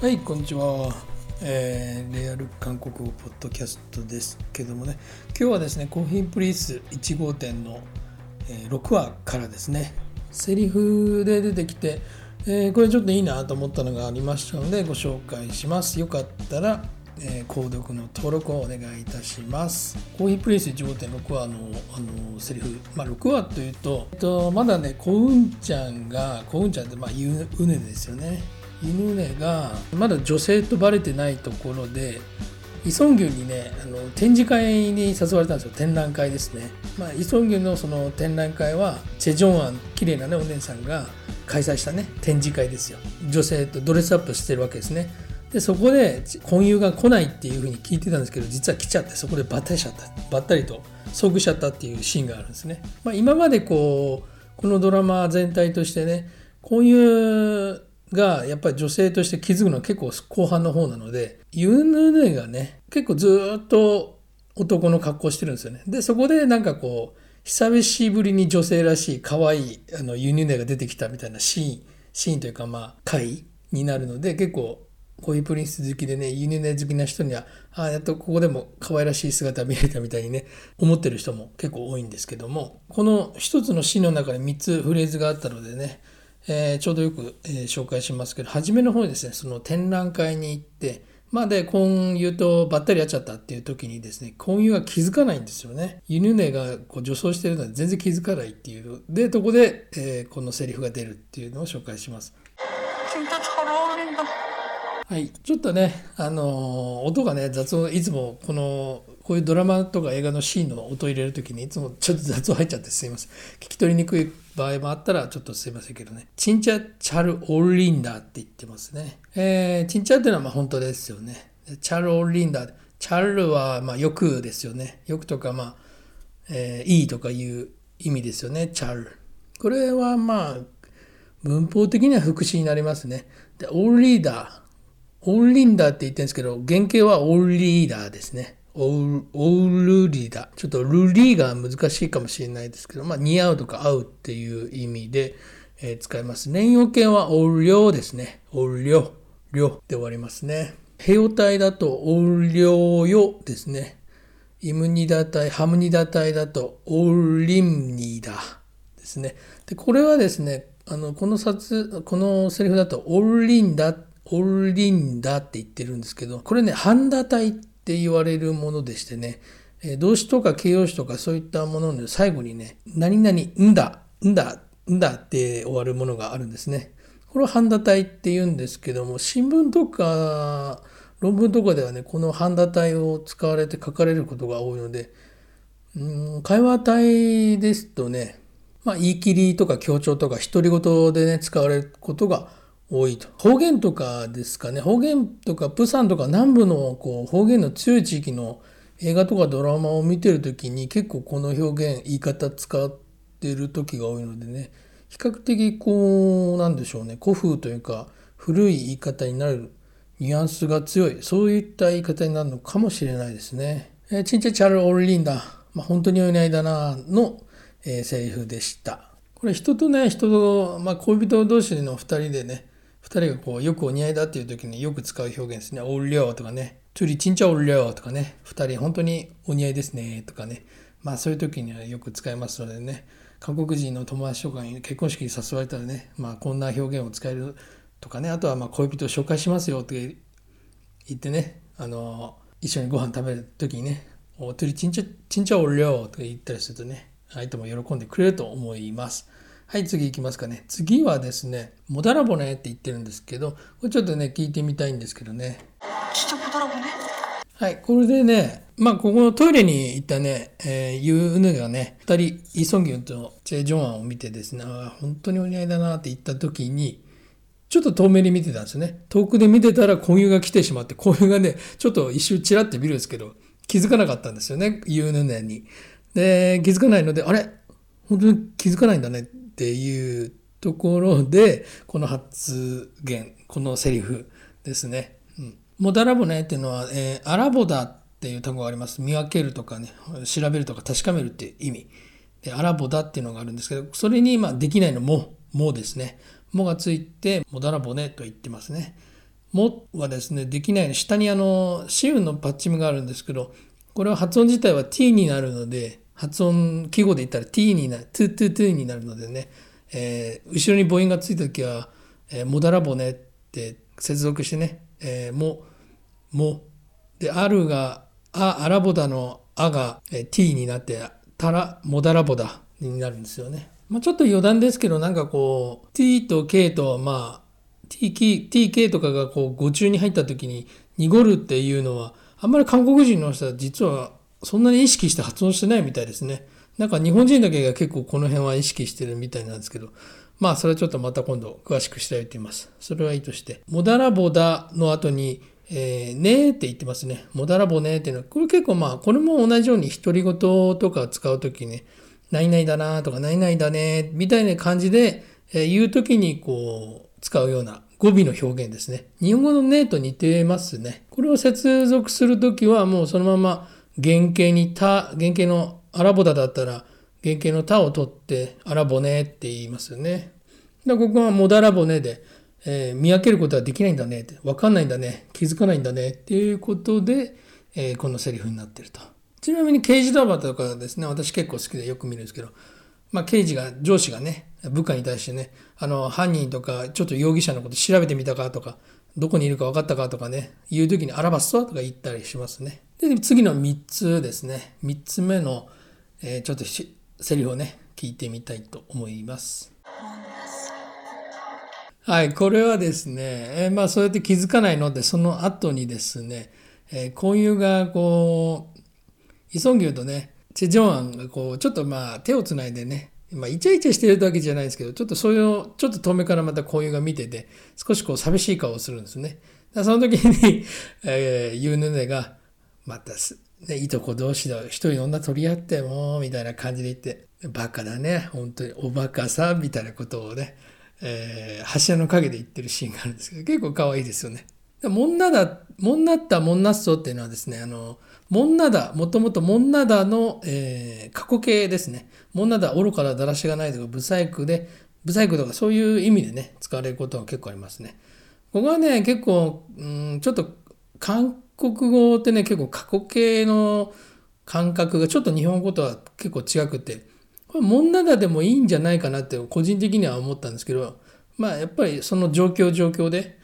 はい、こんにちは。えーレアル韓国語ポッドキャストですけどもね、今日はですね、コーヒープリース1号店の、えー6話からですね、セリフで出てきて、えーこれちょっといいなと思ったのがありましたので、ご紹介します。よかったら、えー購読の登録をお願いいたします。コーヒープリース1号店6話のあのセリフ、まあ、6話というと、えっと、まだね、コウンちゃんが、コウンちゃんって、まあ、ユウネですよね。ユヌネがまだ女性とバレてないところでイソンギュにねあの展示会に誘われたんですよ。展覧会ですね、まあ、イソンギュのその展覧会はチェ・ジョンアン綺麗なねお姉さんが開催したね展示会ですよ。女性とドレスアップしてるわけですね。でそこで婚友が来ないっていうふうに聞いてたんですけど実は来ちゃってそこでばったりしちゃった。ばったりと遭遇しちゃったっていうシーンがあるんですね、まあ、今までこうこのドラマ全体としてね婚友がやっぱり女性として気づくのは結構後半の方なのでユヌネがね結構ずっと男の格好してるんですよね。でそこでなんかこう久しぶりに女性らしい可愛いあのユヌネが出てきたみたいなシーンシーンというかまあ回になるので結構こういうプリンス好きでねユニネ好きな人にはああやっとここでも可愛らしい姿見れたみたいにね思ってる人も結構多いんですけどもこの一つのシーンの中に3つフレーズがあったのでねえー、ちょうどよく、えー、紹介しますけど初めの方にですねその展覧会に行ってまあで婚友とばったり会っちゃったっていう時にですね婚友は気づかないんですよね。犬根がこう女装してるのは全然気づかないっていう。でとこで、えー、このセリフが出るっていうのを紹介します。はい、ちょっとね、あのー、音がね雑音いつもこのこういうドラマとか映画のシーンの音を入れるときに、いつもちょっと雑音入っちゃってすいません。聞き取りにくい場合もあったら、ちょっとすいませんけどね。チンチャチャルオーリンダーって言ってますね。えー、チンチャっていうのはまあ本当ですよね。チャルオーリンダー。チャルはまあよくですよね。よくとかまあ、えーいいとかいう意味ですよね。チャル。これはまあ、文法的には副詞になりますね。で、オーリーダー。オーリンダーって言ってるんですけど、原型はオーリーダーですね。オールリダ。ちょっとルリーが難しいかもしれないですけど、まあ、似合うとか合うっていう意味で、えー使います。連用形はオール量ですね。オール量。量で終わりますね。平用体だとオール量よですね。イムニダ体、ハムニダ体だとオールリンニダですね。で、これはですね、あの、この冊、このセリフだとオールリンダ、オールリンダって言ってるんですけど、これね、ハンダ体ってって言われるものでしてね、え動詞とか形容詞とかそういったものの最後にね、何々んだ、んだ、んだって終わるものがあるんですね。これをハンダ体って言うんですけども、新聞とか論文とかではね、このハンダ体を使われて書かれることが多いので、うん会話体ですとね、まあ、言い切りとか強調とか独り言でね使われることが多い多いと。方言とかですかね。方言とかプサンとか南部のこう方言の強い地域の映画とかドラマを見てる時に結構この表現言い方使ってる時が多いのでね。比較的こうなんでしょうね。古風というか古い言い方になるニュアンスが強い。そういった言い方になるのかもしれないですね。えーチンチャチャルオールリンダまあ、本当においないだなの、えーセリフでした。これ人とね人と、まあ、恋人同士の2人でね2人がこうよくお似合いだっていう時によく使う表現ですね。オールリョーとかね。トゥリチンチャオールリョーとかね。2人本当にお似合いですねとかね。まあそういう時にはよく使いますのでね。韓国人の友達とかに結婚式に誘われたらね、まあこんな表現を使えるとかね。あとはまあ恋人を紹介しますよって言ってね、あの、一緒にご飯食べる時にね、おトゥリチンチャ、チンチャオールリョーとか言ったりするとね、相手も喜んでくれると思います。はい、次いきますかね。次はですね、モダラボネって言ってるんですけど、これちょっとね、聞いてみたいんですけどね。ちモダラボネはい、これでね、まあ、ここのトイレに行ったね、えー、ユーヌがね、二人、イ・ソンギュンとチェ・ジョンアンを見てですね、あ本当にお似合いだなって言った時に、ちょっと遠目に見てたんですね。遠くで見てたら紅うが来てしまって、紅うがね、ちょっと一周チラって見るんですけど、気づかなかったんですよね、ユーヌに。で、気づかないので、あれ？本当に気づかないんだねっていうところで、この発言、このセリフですね。うん、モダラボネっていうのは、えーアラボダっていう単語があります。見分けるとかね、調べるとか確かめるっていう意味。で、アラボダっていうのがあるんですけど、それに、まあ、できないのも、もですね。もがついて、モダラボネと言ってますね。もはですね、できないの。下にあの、シウンのパッチムがあるんですけど、これは発音自体は t になるので、発音記号で言ったら t になる、トゥトゥトゥになるのでね、えー、後ろに母音がついた時は、えー、もだらぼねって接続してね、えー、も、も、で、あるが、あ、あらぼだのあが、えー、t になって、たら、もだらぼだになるんですよね。まあ、ちょっと余談ですけど、なんかこう、t と k と、まあ、t、tk とかがこう、語中に入った時に濁るっていうのは、あんまり韓国人の人は実はそんなに意識して発音してないみたいですね。なんか日本人だけが結構この辺は意識してるみたいなんですけど、まあそれはちょっとまた今度詳しくしたいと思います。それはいいとして。もだらぼだの後に、えー、ねーって言ってますね。もだらぼねーっていうのは、これ結構まあ、これも同じように独り言とか使うときね、ないないだなとか、ないないだねみたいな感じで、えー、言うときにこう、使うような語尾の表現ですね。日本語のねと似てますね。これを接続するときはもうそのまま原型にた、原型のアラボダだったら原型のたを取ってアラボネって言いますよね。でここはモダラボネで、えー、見分けることはできないんだねって、わかんないんだね、気づかないんだねっていうことで、えー、このセリフになってると。ちなみに刑事ドラマとかですね、私結構好きでよく見るんですけど、まあ刑事が、上司がね、部下に対してね、あの、犯人とか、ちょっと容疑者のこと調べてみたかとか、どこにいるか分かったかとかね、言う時にアラバストとか言ったりしますね。で、次の3つですね。3つ目の、えー、ちょっとセリフをね、聞いてみたいと思います。はい、これはですね、えー、まあそうやって気づかないので、その後にですね、えー、こういうがこう、イソンギュとね、チェ・ジョンアンがこう、ちょっとまあ手をつないでね、まあ、イチャイチャしてるわけじゃないですけど、ちょっとそういうの、ちょっと遠目からまたこういうが見てて、少しこう寂しい顔をするんですね。その時に、えー、ユーヌネが、またす、ね、いとこ同士だ、一人女取り合っても、みたいな感じで言って、バカだね、本当に、おバカさ、みたいなことをね、えー、柱の陰で言ってるシーンがあるんですけど、結構可愛いですよね。モンナダ、モンナッタ、モンナッソっていうのはですね、あの、モンナダ、もともとモンナダの、えー、過去形ですね。モンナダ、愚かだ、だらしがないとか、ブサイクで、ブサイクとかそういう意味でね、使われることが結構ありますね。ここはね、結構、うん、ちょっと韓国語ってね、結構過去形の感覚がちょっと日本語とは結構違くて、これ、モンナダでもいいんじゃないかなって個人的には思ったんですけど、まあやっぱりその状況状況で、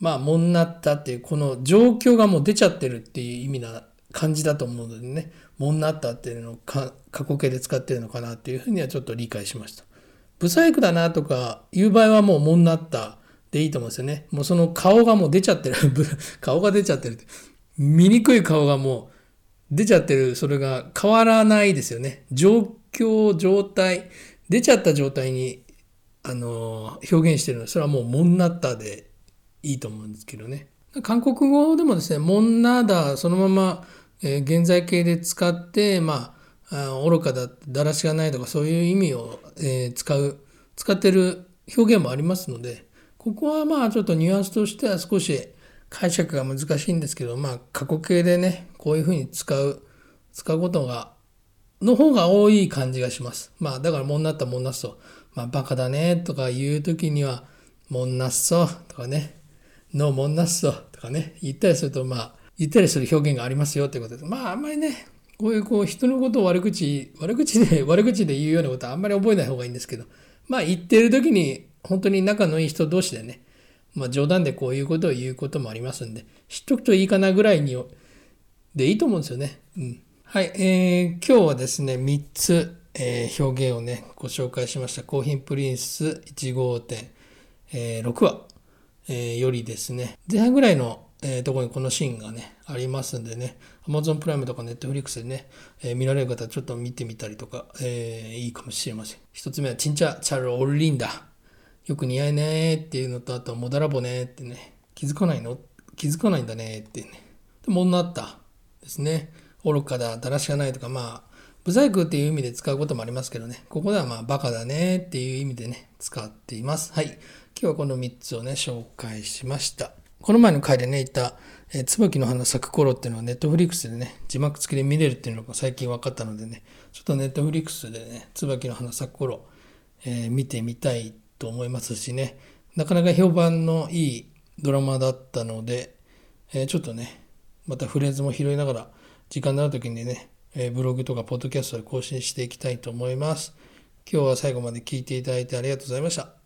まあ、もんなったっていう、この状況がもう出ちゃってるっていう意味な感じだと思うのでね、もんなったっていうのを過去形で使ってるのかなっていうふうにはちょっと理解しました。ブサイクだなとかいう場合はもうもんなったでいいと思うんですよね。もうその顔がもう出ちゃってる。顔が出ちゃってる。醜い顔がもう出ちゃってる。それが変わらないですよね。状況、状態、出ちゃった状態に、あの、表現してるのは、それはもうもんなったでいいと思うんですけどね。韓国語でもですね、もんなだ、そのまま、えー、現在形で使って、まあ、愚かだ、だらしがないとかそういう意味を、えー、使う、使ってる表現もありますので、ここはまあちょっとニュアンスとしては少し解釈が難しいんですけど、まあ過去形でね、こういうふうに使う、使うことが、の方が多い感じがします。まあだからもんなったもんなっそ。まあバカだねとか言うときには、もんなっそとかね、のもんなっそとかね、言ったりするとまあ、言ったりする表現がありますよということです。まああんまりね、こういうこう人のことを悪口、悪口で、悪口で言うようなことはあんまり覚えない方がいいんですけど、まあ言ってる時に本当に仲のいい人同士でね、まあ冗談でこういうことを言うこともありますんで、知っとくといいかなぐらいに、でいいと思うんですよね。うん。はい、えー、今日はですね、3つ、えー、表現をね、ご紹介しました。コーヒープリンス1号店、えー、6話、えー、よりですね、前半ぐらいの、えー、ところにこのシーンがね、ありますんでね、Amazon プライムとか Netflix でね、えー、見られる方ちょっと見てみたりとか、えー、いいかもしれません。一つ目は、チンチャチャルオルリンダ。よく似合いねっていうのと、あと、モダラボねってね、気づかないの？気づかないんだねってね。で、も女あったですね。愚かだ、だらしがないとか、まあ、ブサイクっていう意味で使うこともありますけどね。ここではまあ、バカだねっていう意味でね、使っています。はい。今日はこの3つをね、紹介しました。この前の回でね、言った、えー、椿の花咲く頃っていうのはネットフリックスでね、字幕付きで見れるっていうのが最近分かったのでね、ちょっとネットフリックスでね、椿の花咲く頃、えー、見てみたいと思いますしね、なかなか評判のいい、ドラマだったので、えーちょっとねまたフレーズも拾いながら時間のある時にね、えブログとかポッドキャストで更新していきたいと思います。今日は最後まで聞いていただいてありがとうございました。